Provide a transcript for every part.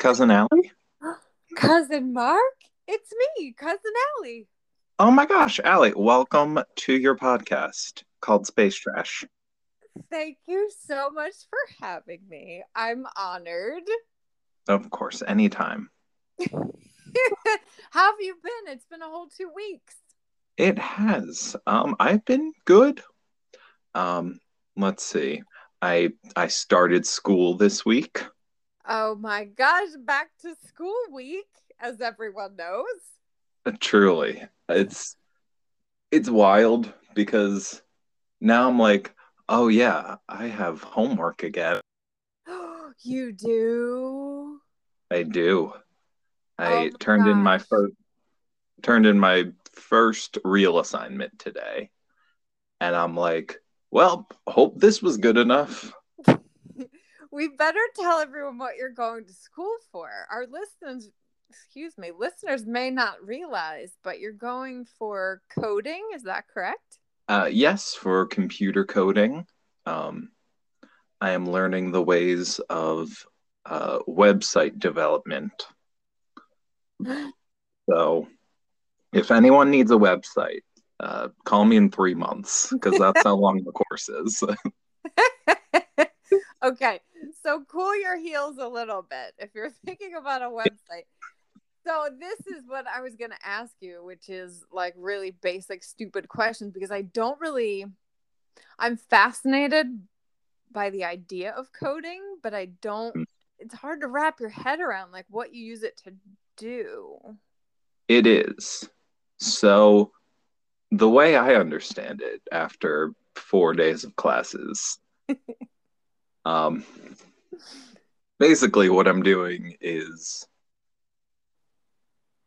Cousin Allie? Cousin Mark? It's me, Cousin Allie. Oh my gosh, Allie, welcome to your podcast called Space Trash. Thank you so much for having me. I'm honored. Of course, anytime. How have you been? It's been a whole two weeks. It has. Um, I've been good. Um, let's see. I I started school this week. Oh my gosh, back to school week, as everyone knows. Uh, truly. It's it's wild because now I'm like, oh yeah, I have homework again. you do? I do. I Oh turned in my first turned in my first real assignment today. And I'm like, well, hope this was good enough. We better tell everyone what you're going to school for. Our listeners, excuse me, listeners may not realize, but you're going for coding. Is that correct? Uh, yes, for computer coding, um, I am learning the ways of uh, website development. So, if anyone needs a website, uh, call me in three months because that's how long the course is. okay, so cool your heels a little bit if you're thinking about a website. So this is what I was going to ask you, which is like really basic stupid questions because I don't really I'm fascinated by the idea of coding, but I don't hmm. it's hard to wrap your head around like what you use it to do. It is. So, the way I understand it after four days of classes, um, basically what I'm doing is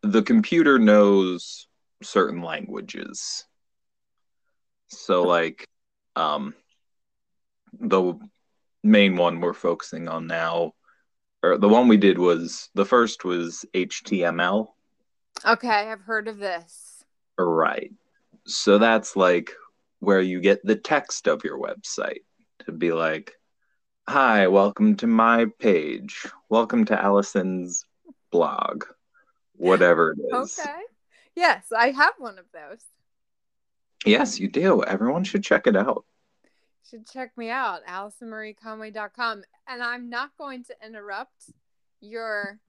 the computer knows certain languages. So, like, um, the main one we're focusing on now, or the one we did was the first was HTML. Okay, I've heard of this. Right. So that's like where you get the text of your website to be like, Hi, welcome to my page. Welcome to Allison's blog. Whatever it is. Okay. Yes, I have one of those. Yes, you do. Everyone should check it out. should check me out allisonmarieconway.com and i'm not going to interrupt your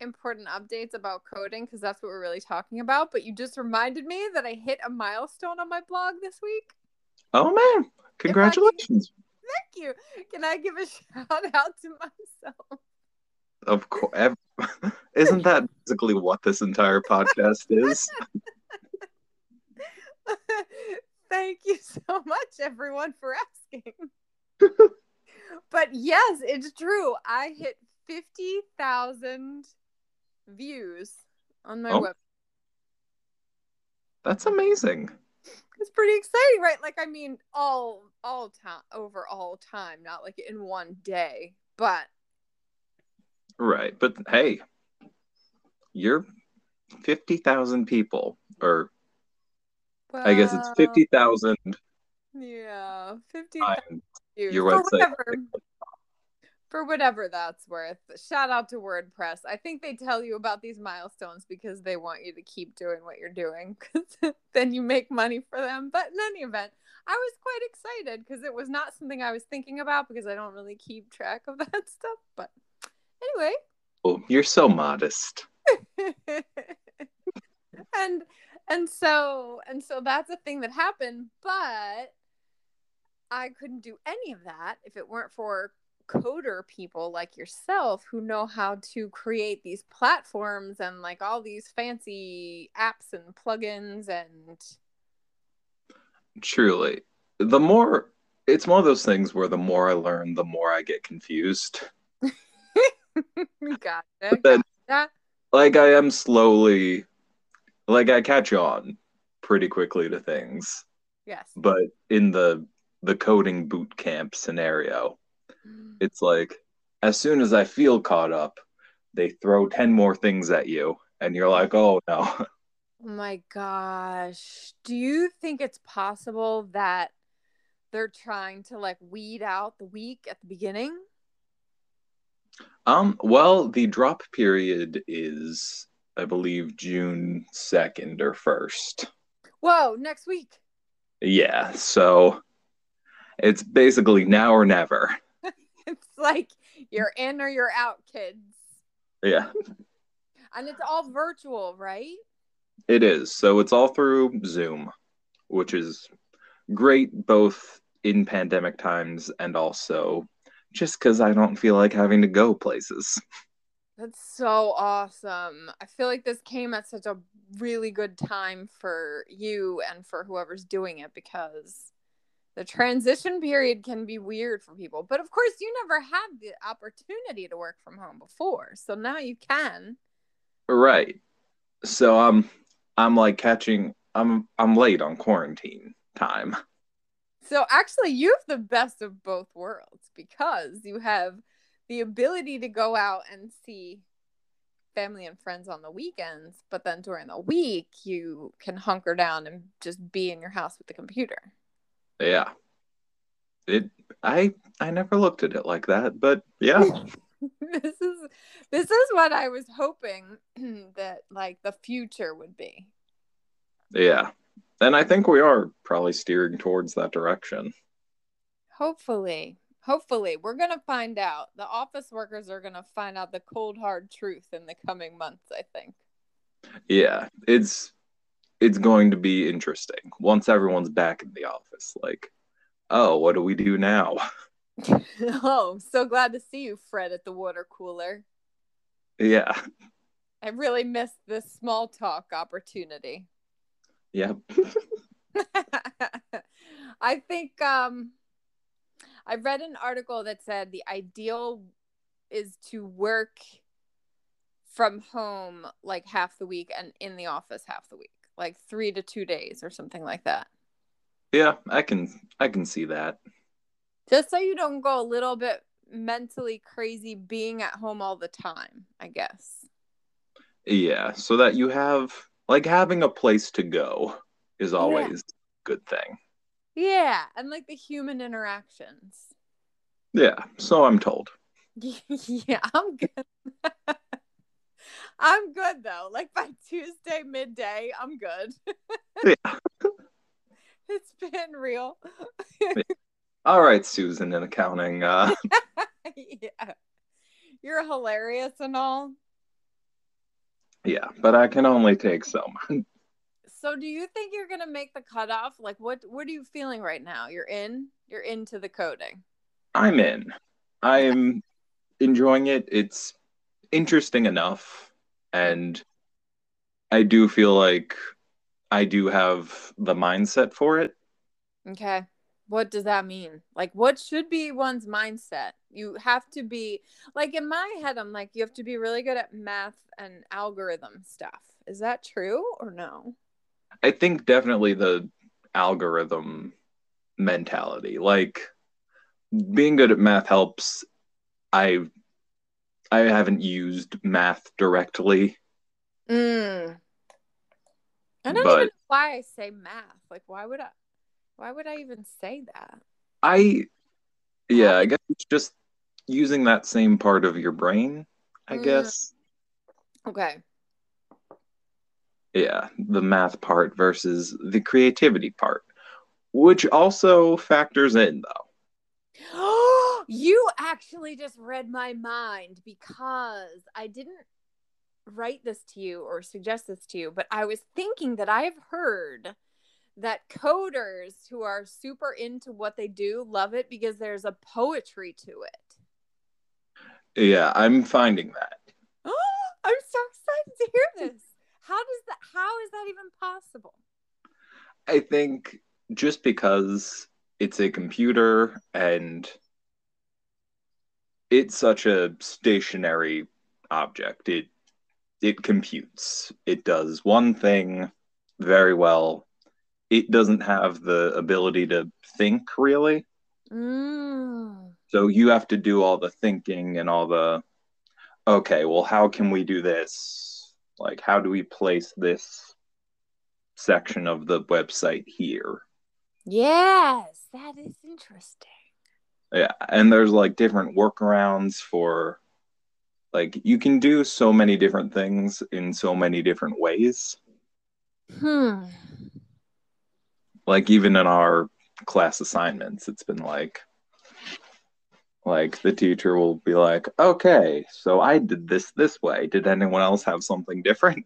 important updates about coding because that's what we're really talking about but you just reminded me that i hit a milestone on my blog this week Oh man, congratulations. Thank you can i give a shout out to myself Of course. Isn't that basically what this entire podcast is? thank you so much everyone for asking but yes it's true i hit 50000 views on my Oh. web That's amazing. It's pretty exciting right like i mean all all time over all time not like in one day but Right. But hey, you're 50,000 people, or I guess it's well, 50,000 yeah 50 your website. whatever, for whatever that's worth shout out to wordpress. I think they tell you about these milestones because they want you to keep doing what you're doing because then you make money for them. But in any event i was quite excited because it was not something i was thinking about because i don't really keep track of that stuff. But anyway. Oh, you're so modest. and and so and so that's a thing that happened but i couldn't do any of that if it weren't for coder people like yourself who know how to create these platforms and like all these fancy apps and plugins and Truly. The more, it's one of those things where the more I learn, the more I get confused. gotcha, But then- gotcha. Like, I am slowly, like, I catch on pretty quickly to things. yes But in the, the coding boot camp scenario, it's like, as soon as I feel caught up, they throw 10 more things at you, and you're like, oh no. Oh my gosh. Do you think it's possible that they're trying to like weed out the weak at the beginning? Um, well, the drop period is, I believe, June 2nd or 1st. Whoa, next week. Yeah, so it's basically now or never. It's like you're in or you're out, kids. Yeah, And it's all virtual, right? it is. So it's all through Zoom, which is great both in pandemic times and also just because I don't feel like having to go places. That's so awesome. I feel like this came at such a really good time for you and for whoever's doing it because the transition period can be weird for people. But of course, you never had the opportunity to work from home before. So now you can. Right. So I'm I'm like catching I'm I'm late on quarantine time. So actually, you have the best of both worlds because you have the ability to go out and see family and friends on the weekends, but then during the week, you can hunker down and just be in your house with the computer. Yeah. It I I never looked at it like that, but yeah. this is this is what I was hoping that like the future would be. Yeah. And I think we are probably steering towards that direction. Hopefully, hopefully, we're gonna find out. The office workers are gonna find out the cold hard truth in the coming months. I think. Yeah. It's it's going to be interesting once everyone's back in the office. Like, oh, what do we do now? oh, so glad to see you, Fred, at the water cooler. Yeah. I really missed this small talk opportunity. Yeah. I think um I read an article that said the ideal is to work from home like half the week and in the office half the week, like 3 to 2 days or something like that. Yeah, I can I can see that. Just so you don't go a little bit mentally crazy being at home all the time, I guess. Yeah, so that you have like having a place to go is always a good thing. Yeah, and like the human interactions. Yeah, so I'm told. yeah, I'm good. I'm good though. Like by Tuesday midday, I'm good. Yeah. It's been real. All right, Susan in accounting. Uh yeah. You're hilarious and all. yeah, but I can only take so much. So do you think you're gonna make the cutoff? Like what what are you feeling right now? You're in? You're into the coding. I'm in. I'm enjoying it. It's interesting enough and I do feel like I do have the mindset for it. Okay. What does that mean? Like, what should be one's mindset? You have to be, like, in my head, I'm like, you have to be really good at math and algorithm stuff. Is that true or no? I think definitely the algorithm mentality. Like being good at math helps. I I haven't used math directly, Mm. I don't But- even know why I say math. Like, why would I? Why would I even say that? I yeah, I guess it's just using that same part of your brain, I Mm. guess. Okay. Yeah, the math part versus the creativity part, which also factors in though. you actually just read my mind because I didn't write this to you or suggest this to you, but I was thinking that I've heard that coders who are super into what they do love it because there's a poetry to it. Yeah, I'm finding that. Oh, I'm so excited to hear this. How does that how is that even possible? I think just because it's a computer and it's such a stationary object, it it computes. It does one thing very well. It doesn't have the ability to think really. Mm. So you have to do all the thinking and all the okay, well how can we do this? Like how do we place this section of the website here? Yes, that is interesting. Yeah, and there's like different workarounds for Like you can do so many different things in so many different ways. Hmm. Like even in our class assignments, it's been like like the teacher will be like, "Okay, so I did this this way. Did anyone else have something different?"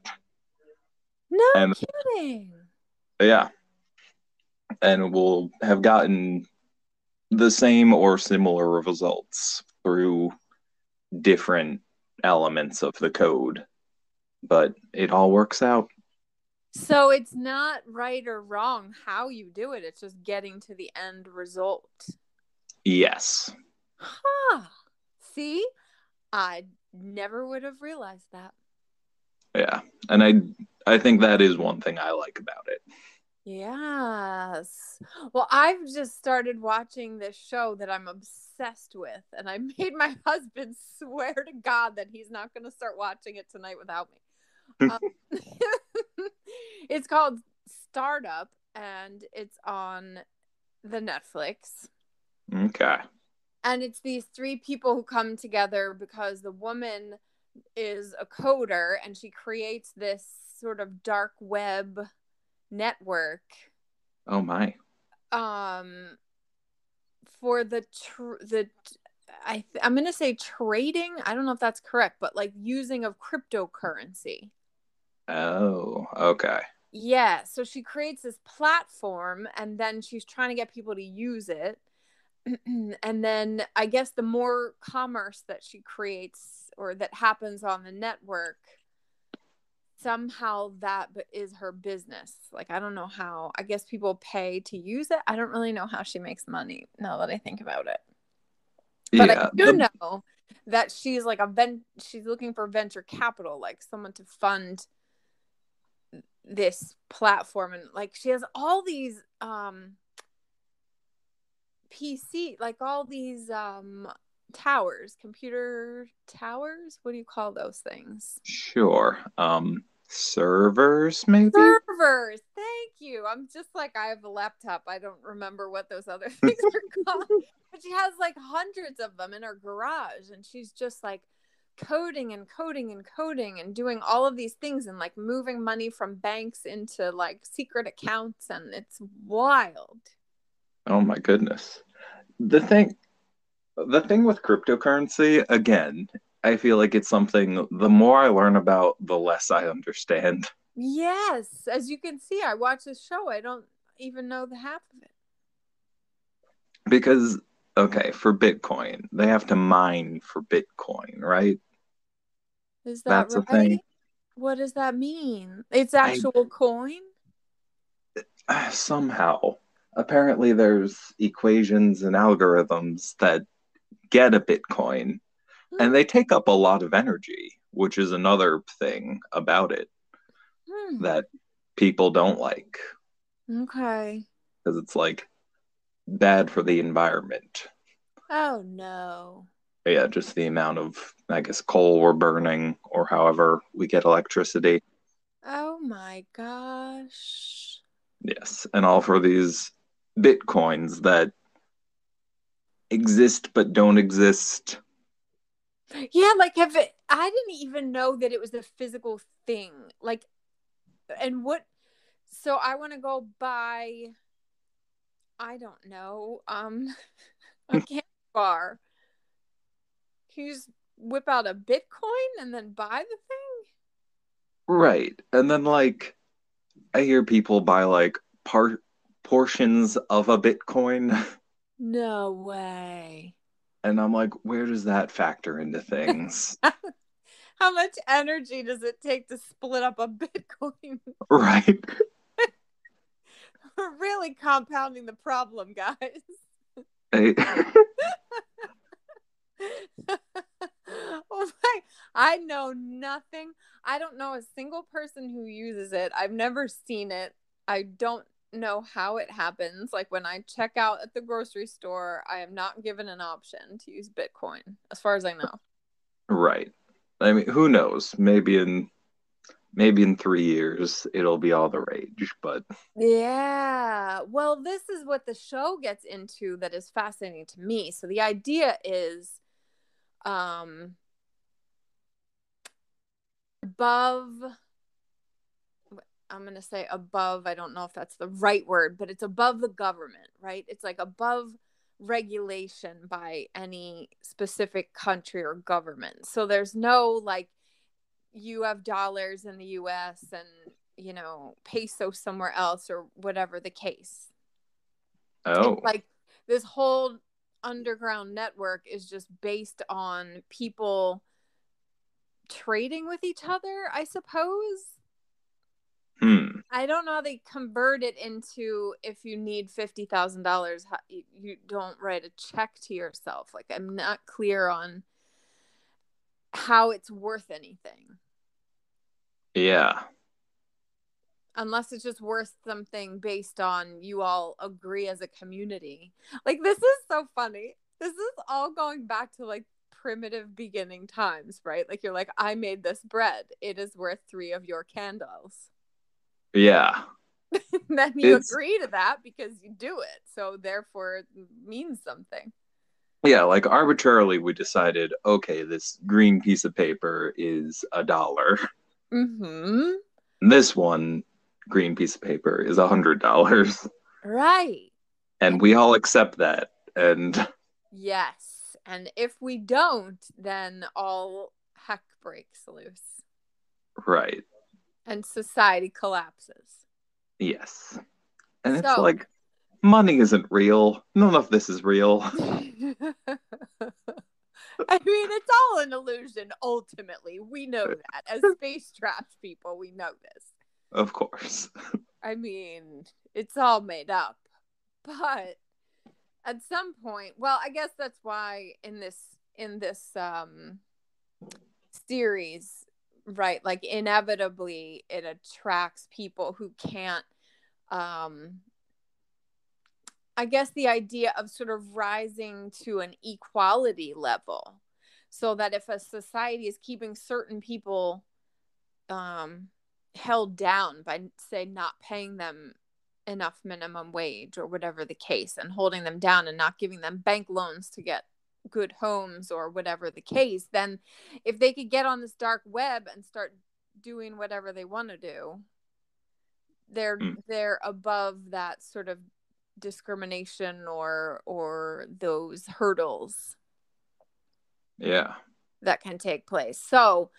No And- kidding. Yeah. And we'll have gotten the same or similar results through different elements of the code. But it all works out. So it's not right or wrong how you do it. It's just getting to the end result. Yes. Huh. See? I never would have realized that. Yeah. And I I think that is one thing I like about it. Yes. Well, I've just started watching this show that I'm obsessed with, and I made my husband swear to God that he's not going to start watching it tonight without me. Um, it's called Startup, and it's on the Netflix. Okay. And it's these three people who come together because the woman is a coder and she creates this sort of dark web network Oh my. um for the tr- the I th- I'm going to say trading, I don't know if that's correct, but like using of cryptocurrency. Oh, okay. Yeah, so she creates this platform and then she's trying to get people to use it. and then I guess the more commerce that she creates or that happens on the network, somehow that is her business. Like, I don't know how. I guess people pay to use it. I don't really know how she makes money now that I think about it. But yeah. I do the- know that she's like a ven- she's looking for venture capital, like someone to fund this platform and like she has all these um PC like all these um towers, computer towers. What do you call those things? Sure. Um servers maybe? Servers. Thank you. I'm just like I have a laptop. I don't remember what those other things are called. But she has like hundreds of them in her garage and she's just like coding and coding and coding and doing all of these things and like moving money from banks into like secret accounts and it's wild. Oh my goodness. The thing the thing with cryptocurrency, again, I feel like it's something the more I learn about, the less I understand. Yes, as you can see, I watch this show. I don't even know the half of it. Because okay, for Bitcoin, they have to mine for Bitcoin, right? Is that That's a thing. What does that mean? It's I- actual coin? Ah, Somehow, apparently there's equations and algorithms that get a Bitcoin and they take up a lot of energy, which is another thing about it Hmm. that people don't like. Okay. because it's like bad for the environment. Oh no. Yeah, just the amount of, I guess, coal we're burning or however we get electricity. Oh my gosh. Yes, and all for these bitcoins that exist but don't exist. Yeah, like if it, I didn't even know that it was a physical thing. Like, and what? So I want to go buy. I don't know. Um, a candy bar. Can you just whip out a Bitcoin and then buy the thing? Right. And then, like, I hear people buy, like, part portions of a bitcoin. No way. And I'm like, where does that factor into things? How much energy does it take to split up a Bitcoin? right. We're really compounding the problem, guys. I- oh my I know nothing. I don't know a single person who uses it. I've never seen it. I don't know how it happens. Like when I check out at the grocery store, I am not given an option to use Bitcoin, as far as I know. Right. I mean, who knows? Maybe in maybe in three years it'll be all the rage, but Yeah. Well, this is what the show gets into that is fascinating to me. So the idea is um above I'm going to say above. I don't know if that's the right word, but it's above the government, right? It's like above regulation by any specific country or government. So there's no like you have dollars in the US and, you know, peso somewhere else or whatever the case. Oh. It's like this whole underground network is just based on people trading with each other, I suppose. Hmm. I don't know how they convert it into if you need fifty thousand dollars, you don't write a check to yourself. Like I'm not clear on how it's worth anything. Yeah. Unless it's just worth something based on you all agree as a community. Like this is so funny. This is all going back to like primitive beginning times, right? Like you're like, I made this bread. It is worth three of your candles. Yeah. then you it's... agree to that because you do it. So therefore it means something. Yeah, like arbitrarily we decided, okay, this green piece of paper is a dollar. Mm-hmm. This one green piece of paper is a hundred dollars. Right. And we all accept that. And Yes. And if we don't, then all heck breaks loose. Right and society collapses. Yes. And so, it's like money isn't real. None of this is real. I mean, it's all an illusion ultimately. We know that. As space trash people, we know this. Of course. I mean, it's all made up. But at some point, well, I guess that's why in this in this um series right like inevitably it attracts people who can't um i guess the idea of sort of rising to an equality level so that if a society is keeping certain people um held down by say not paying them enough minimum wage or whatever the case and holding them down and not giving them bank loans to get good homes or whatever the case, then if they could get on this dark web and start doing whatever they want to do, they're mm. they're above that sort of discrimination or or those hurdles. Yeah. That can take place. So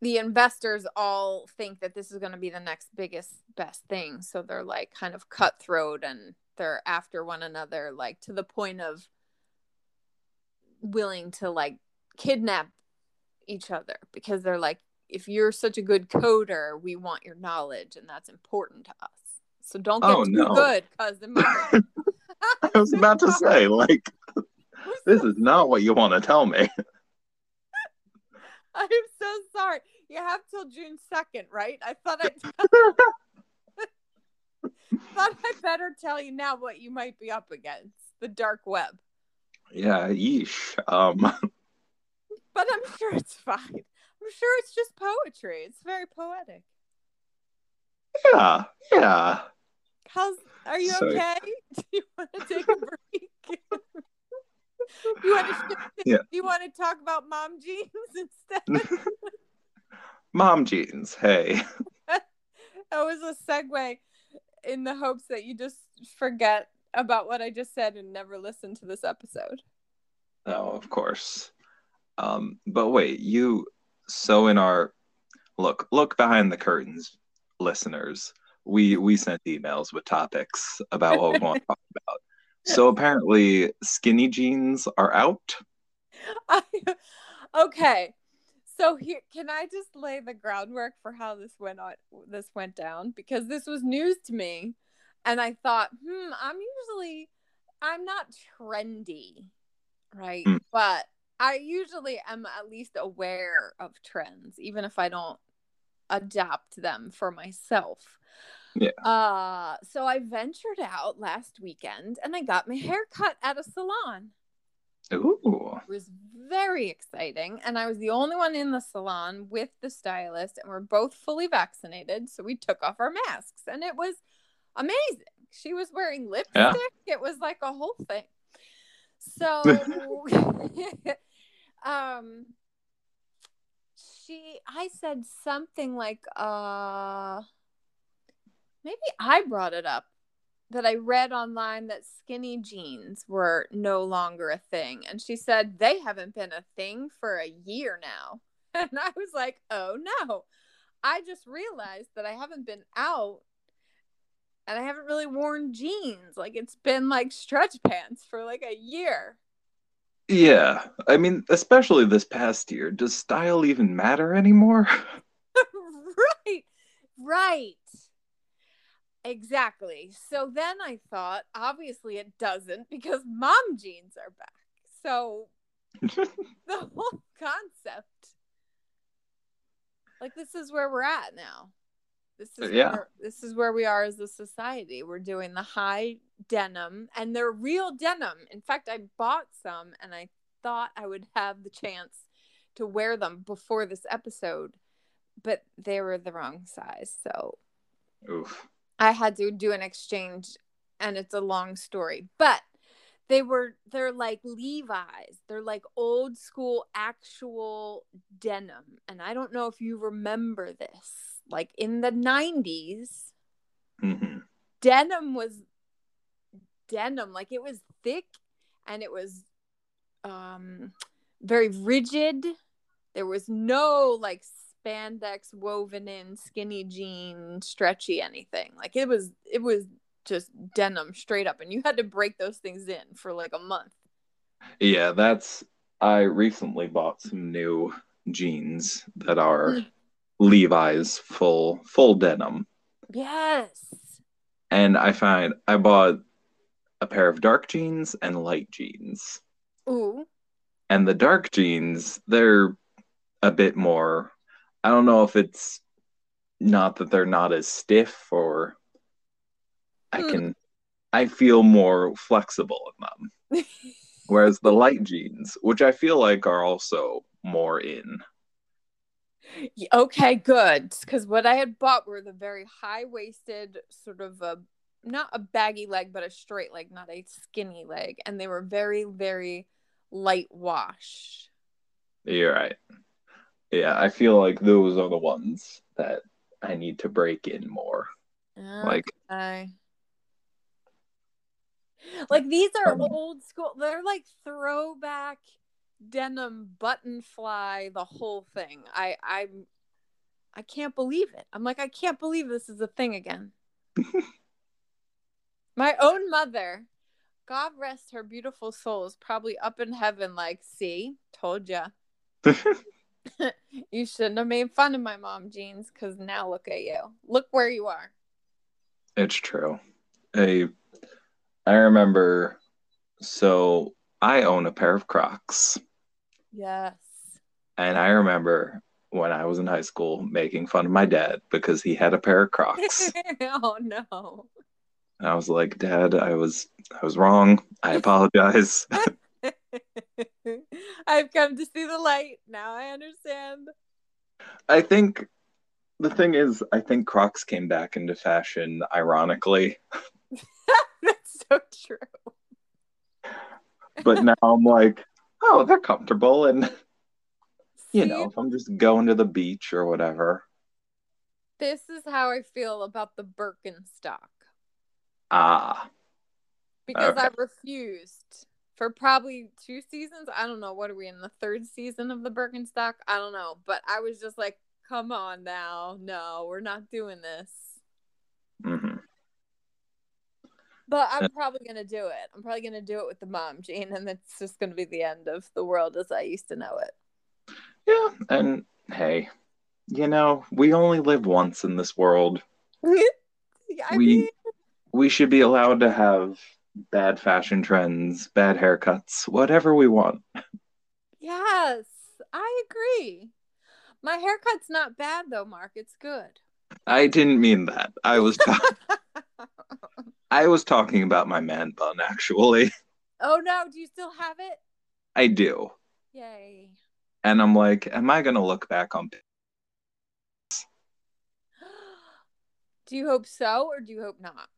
the investors all think that this is going to be the next biggest best thing so they're like kind of cutthroat and they're after one another like to the point of willing to like kidnap each other because they're like if you're such a good coder we want your knowledge and that's important to us. So don't get oh, too no. good because i was about to say like this is not what you want to tell me. I'm so sorry. You have till june 2nd right? I thought i thought i better tell you now what you might be up against the dark web yeah, yeesh. Um, but I'm sure it's fine. I'm sure it's just poetry. It's very poetic. Yeah, yeah. How's are you so, okay? Do you want to take a break? you want to yeah. do you want to talk about mom jeans instead? mom jeans, hey. that was a segue in the hopes that you just forget about what I just said and never listen to this episode. Oh, of course. Um, but wait, you so in our look look behind the curtains, listeners. We we sent emails with topics about what we want to talk about. So apparently, skinny jeans are out. I, okay, so here can I just lay the groundwork for how this went on? This went down because this was news to me and I thought, hmm, I'm usually I'm not trendy, right? Mm. But I usually am at least aware of trends, even if I don't adapt them for myself. Yeah. Uh, so I ventured out last weekend and I got my hair cut at a salon. Ooh. It was very exciting. And I was the only one in the salon with the stylist, and we're both fully vaccinated. So we took off our masks, and it was amazing. She was wearing lipstick. Yeah. It was like a whole thing. So um she I said something like uh maybe I brought it up that I read online that skinny jeans were no longer a thing and she said they haven't been a thing for a year now. And I was like, "Oh no. I just realized that I haven't been out and I haven't really worn jeans. Like it's been like stretch pants for like a year." Yeah, I mean, especially this past year, does style even matter anymore? right. Right. Exactly. So then I thought, obviously it doesn't because mom jeans are back. So the whole concept, like, this is where we're at now. This is Yeah. where, this is where we are as a society. We're doing the high denim, and they're real denim. In fact, I bought some, and I thought I would have the chance to wear them before this episode, but they were the wrong size. So Oof. I had to do an exchange and it's a long story. But they were they're like Levi's. They're like old school actual denim. And I don't know if you remember this. Like in the 90s, hmm denim was denim. Like it was thick and it was um very rigid. There was no like spandex woven in skinny jean stretchy anything. Like it was it was just denim straight up and you had to break those things in for like a month. Yeah, that's. I recently bought some new jeans that are Levi's full full denim, Yes. and I find I bought a pair of dark jeans and light jeans. Ooh. And the dark jeans, they're a bit more. I don't know if it's not that they're not as stiff or I Hmm. can I feel more flexible in them. Whereas the light jeans, which I feel like are also more in. Okay, good. Because what I had bought were the very high waisted, sort of a not a baggy leg, but a straight leg, not a skinny leg. And they were very, very light wash. You're right. Yeah, I feel like those are the ones that I need to break in more. Like Okay. Like these are Um, old school. They're like throwback denim button fly, the whole thing. I I'm I can't believe it. I'm like I can't believe this is a thing again. My own mother, God rest her beautiful soul, is probably up in heaven like, "See, told ya. You shouldn't have made fun of my mom jeans cuz now look at you. Look where you are." It's true. I I remember so I own a pair of Crocs Yes. and I remember when I was in high school making fun of my dad because he had a pair of Crocs. oh no. And I was like, "Dad, I was I was wrong. I apologize." I've come to see the light. Now I understand. I think the thing is I think Crocs came back into fashion ironically, That's so true. but now I'm like, "Oh, they're comfortable and you See, know, if I'm just going to the beach or whatever." this is how I feel about the Birkenstock Ah, because I refused for probably two seasons. I don't know. What are we in the third season of the Birkenstock? I don't know. But I was just like, come on now. No, we're not doing this. hmm But I'm probably going to do it. I'm probably going to do it with the mom jean, and it's just going to be the end of the world as I used to know it. Yeah, and hey, you know, we only live once in this world. I We- mean, We should be allowed to have bad fashion trends, bad haircuts, whatever we want. yes, I agree. My haircut's not bad though, Mark. It's good. I didn't mean that. I was ta- I was talking about my man bun actually. oh no, do you still have it? I do. Yay. And I'm like, am I going to look back on Do you hope so or do you hope not?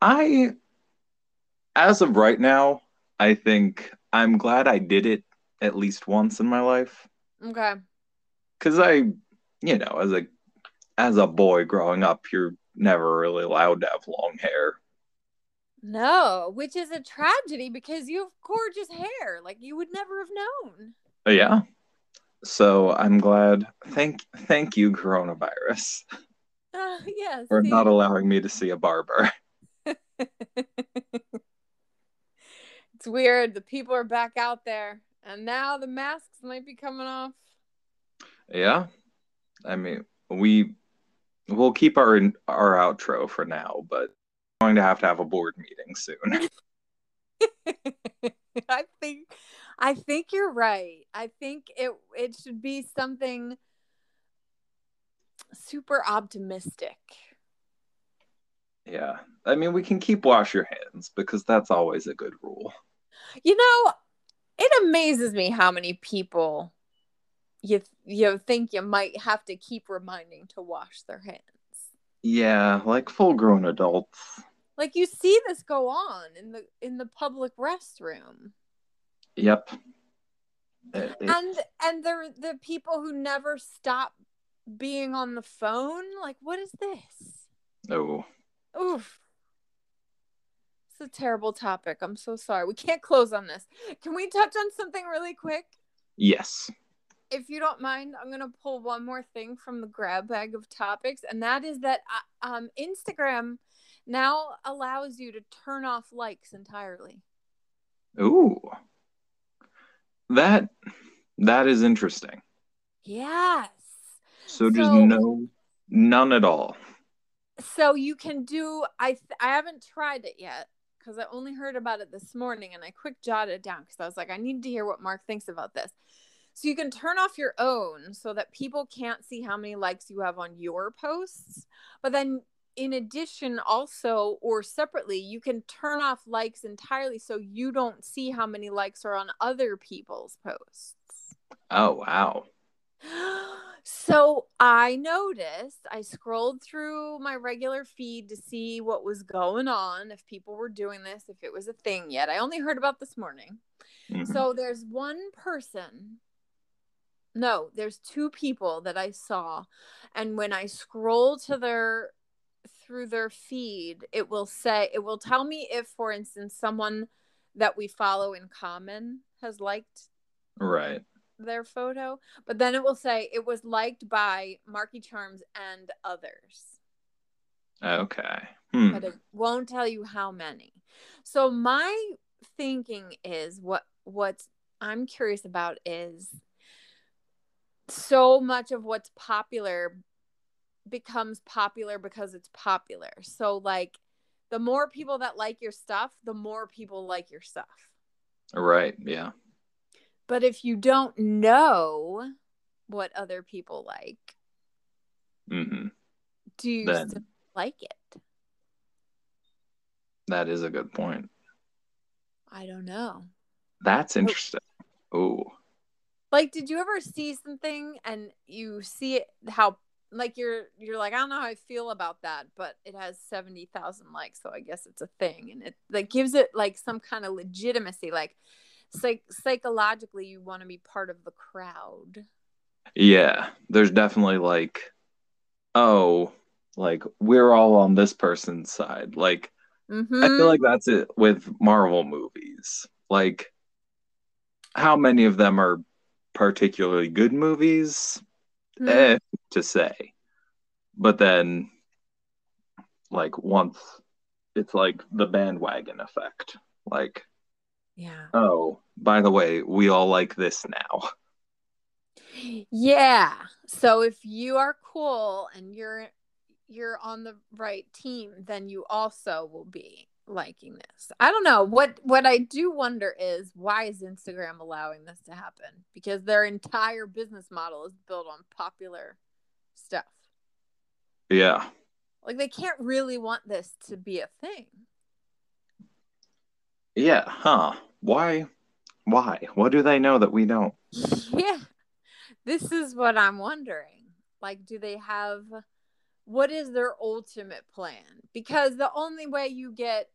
I as of right now, I think I'm glad I did it at least once in my life. Okay. because I, you know, as a as a boy growing up, you're never really allowed to have long hair. No, which is a tragedy because you have gorgeous hair. Like you would never have known. Yeah. So I'm glad. Thank thank you, coronavirus, Uh, yes. for see? not allowing me to see a barber. it's weird. The people are back out there, and now the masks might be coming off. Yeah. I mean, we we'll keep our our outro for now, but going to have to have a board meeting soon. I think I think you're right. I think it it should be something super optimistic. yeah. I mean, we can keep wash your hands because that's always a good rule. You know, it amazes me how many people you you think you might have to keep reminding to wash their hands. Yeah, like full grown adults. Like you see this go on in the in the public restroom. Yep. It- And and the the people who never stop being on the phone, like what is this? oh, Oof. It's a terrible topic. I'm so sorry. We can't close on this. Can we touch on something really quick? yes. If you don't mind, I'm going to pull one more thing from the grab bag of topics, and that is that uh, um, Instagram now allows you to turn off likes entirely. Ooh. That that is interesting. Yes. So just So- no none at all. So you can do I th- I haven't tried it yet cuz I only heard about it this morning and I quick jotted it down cuz I was like I need to hear what Mark thinks about this. So you can turn off your own so that people can't see how many likes you have on your posts. But then in addition also or separately you can turn off likes entirely so you don't see how many likes are on other people's posts. Oh wow. So I noticed, I scrolled through my regular feed to see what was going on, if people were doing this, if it was a thing yet. I only heard about this morning. Mhm. So there's one person. No, there's two people that I saw. And when I scroll to their through their feed, it will say it will tell me if for instance someone that we follow in common has liked right. their photo, but then it will say it was liked by Marky Charms and others, Okay. Hmm. but it won't tell you how many. So my thinking is what what I'm curious about is so much of what's popular becomes popular because it's popular. So like the more people that like your stuff, the more people like your stuff. Right. Yeah. But if you don't know what other people like, hmm do you Then- still like it? That is a good point. I don't know. That's interesting. Oh. Like, did you ever see something and you see it how like you're you're like I don't know how I feel about that, but it has seventy thousand likes, so I guess it's a thing, and it like gives it like some kind of legitimacy. Like, psych- psychologically, you want to be part of the crowd. Yeah. There's definitely like, oh, like we're all on this person's side. Like Mm-hmm. I feel like that's it with Marvel movies. Like, how many of them are particularly good movies? Hmm. Eh, to say. But then, like, once it's like the bandwagon effect. Like, yeah. oh, by the way, we all like this now. Yeah. So if you are cool and you're you're on the right team, then you also will be liking this. I don't know. What what I do wonder is why is Instagram allowing this to happen? Because their entire business model is built on popular stuff. Yeah. Like they can't really want this to be a thing. Yeah. Huh. Why? Why? What do they know that we don't? yeah. This is what I'm wondering. Like, do they have what is their ultimate plan? Because the only way you get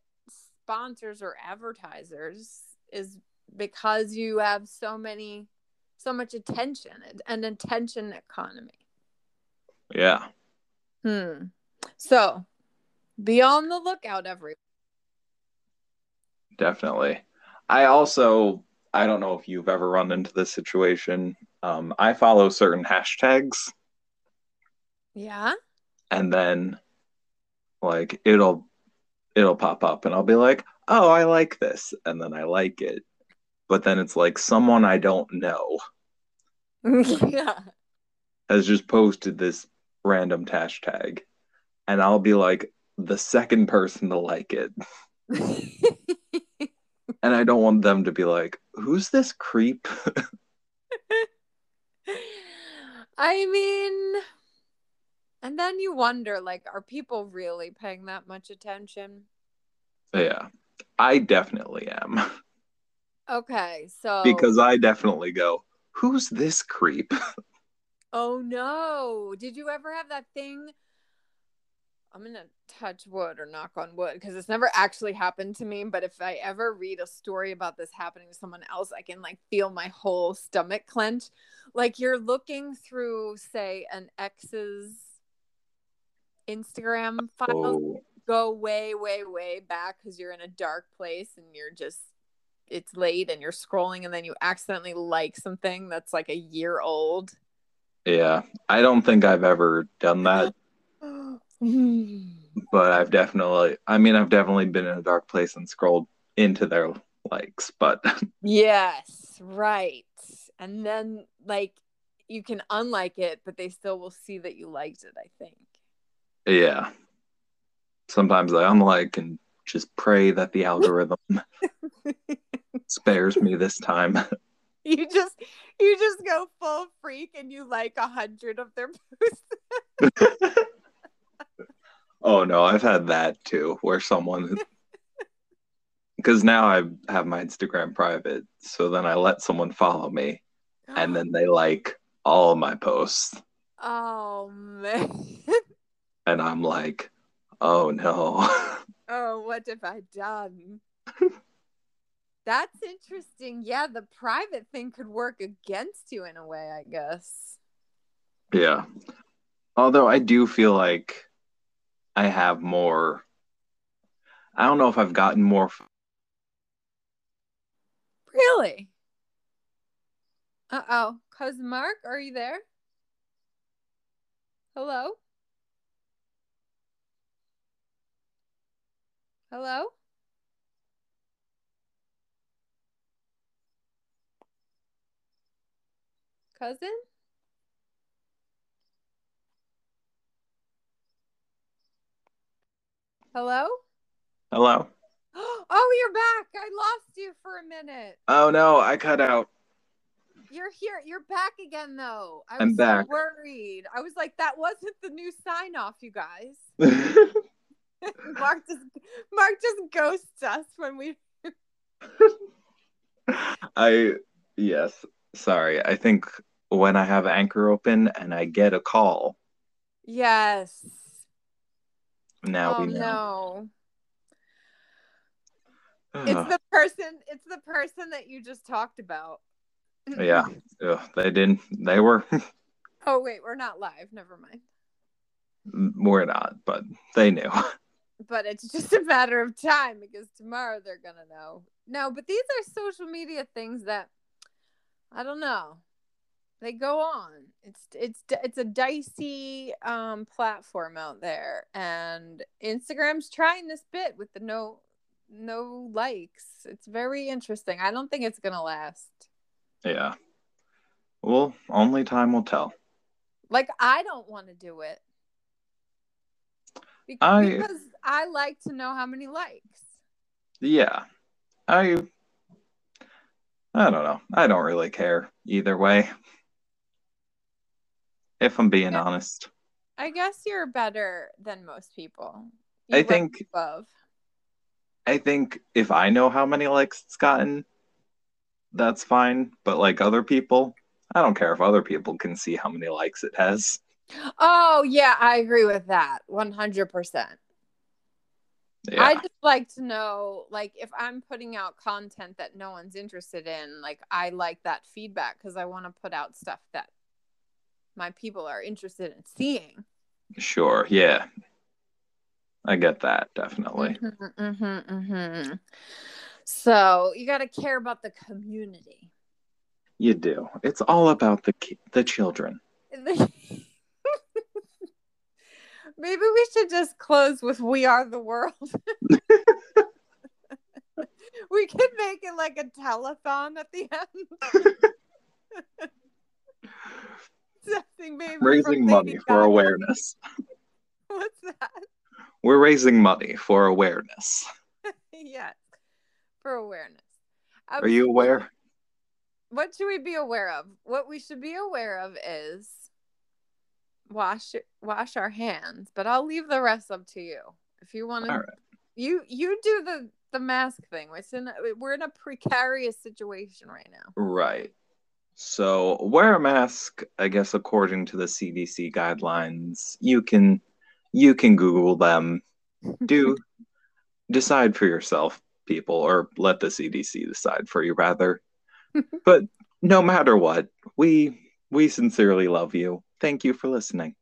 sponsors or advertisers is because you have so many so much attention an attention economy Yeah. hmm so be on the lookout everyone Definitely. I also I don't know if you've ever run into this situation. Um, I follow certain hashtags yeah and then like it'll it'll pop up and I'll be like, "Oh, I like this." And then I like it. But then it's like someone I don't know yeah has just posted this random hashtag and I'll be like the second person to like it. And I don't want them to be like, "Who's this creep?" I mean, and then you wonder like, are people really paying that much attention? yeah. I definitely am Okay, so because I definitely go, "Who's this creep?" oh no, did you ever have that thing? I'm gonna touch wood or knock on wood because it's never actually happened to me. But if I ever read a story about this happening to someone else, I can like feel my whole stomach clench. Like you're looking through, say, an ex's Instagram files Oh, go way, way, way back because you're in a dark place and you're just it's late and you're scrolling and then you accidentally like something that's like a year old. yeah. I don't think I've ever done that, but I've definitely I mean, I've definitely been in a dark place and scrolled into their likes, but yes, right. And then like you can unlike it, but they still will see that you liked it, I think. Yeah. Sometimes I unlike and just pray that the algorithm spares me this time. You just you just go full freak and you like a hundred of their posts. oh no, I've had that too, where someone because now I have my Instagram private, so then I let someone follow me, and then they like all my posts, Oh man. And I'm like, oh no, Oh, what have I done? That's interesting. Yeah, the private thing could work against you in a way, I guess. yeah. Although I do feel like I have more. I don't know if I've gotten more. Really? Uh oh. Cousin Mark, are you there? Hello? Hello? Cousin? Hello? Hello. Oh, you're back. I lost you for a minute. Oh no, I cut out. You're here. You're back again, though. I was I'm so back. worried. I was like, that wasn't the new sign off, you guys. Mark just Mark just ghosts us when we. I yes, sorry. I think when I have Anchor open and I get a call, Yes. now oh we know. no. It's the person. It's the person that you just talked about. yeah, Ugh, they didn't They were. Oh wait, we're not live. Never mind. we're not, but they knew. But it's just a matter of time because tomorrow they're gonna know. No, but these are social media things that I don't know. They go on. It's it's it's a dicey um platform out there, and Instagram's trying this bit with the no no likes. It's very interesting. I don't think it's gonna last. Yeah. Well, only time will tell. Like I don't want to do it. Be- I- because I like to know how many likes. Yeah. I I don't know. I don't really care either way. If I'm being Yeah. honest. I guess you're better than most people. I think- above. I think if I know how many likes it's gotten, that's fine. But like other people, I don't care if other people can see how many likes it has. Oh yeah, I agree with that. One hundred percent. Yeah. I just like to know, like, if I'm putting out content that no one's interested in, like, I like that feedback because I want to put out stuff that my people are interested in seeing. Sure. Yeah. I get that definitely. Mm-hmm, mm-hmm, mm-hmm. So you got to care about the community. You do. It's all about the ki- the children. Maybe we should just close with "We Are the World." we could make it like a telethon at the end. Raising money for awareness. What's that? We're raising money for awareness. yes, for awareness. Are you um, aware? What should we be aware of? What we should be aware of is wash wash our hands. But I'll leave the rest up to you. If you want All to, you you do the the mask thing. It's in we're in a precarious situation right now. Right. So wear a mask, I guess according to the CDC guidelines. You can you can Google them. Do decide for yourself, people, or let the CDC decide for you rather. but no matter what, we we sincerely love you. Thank you for listening.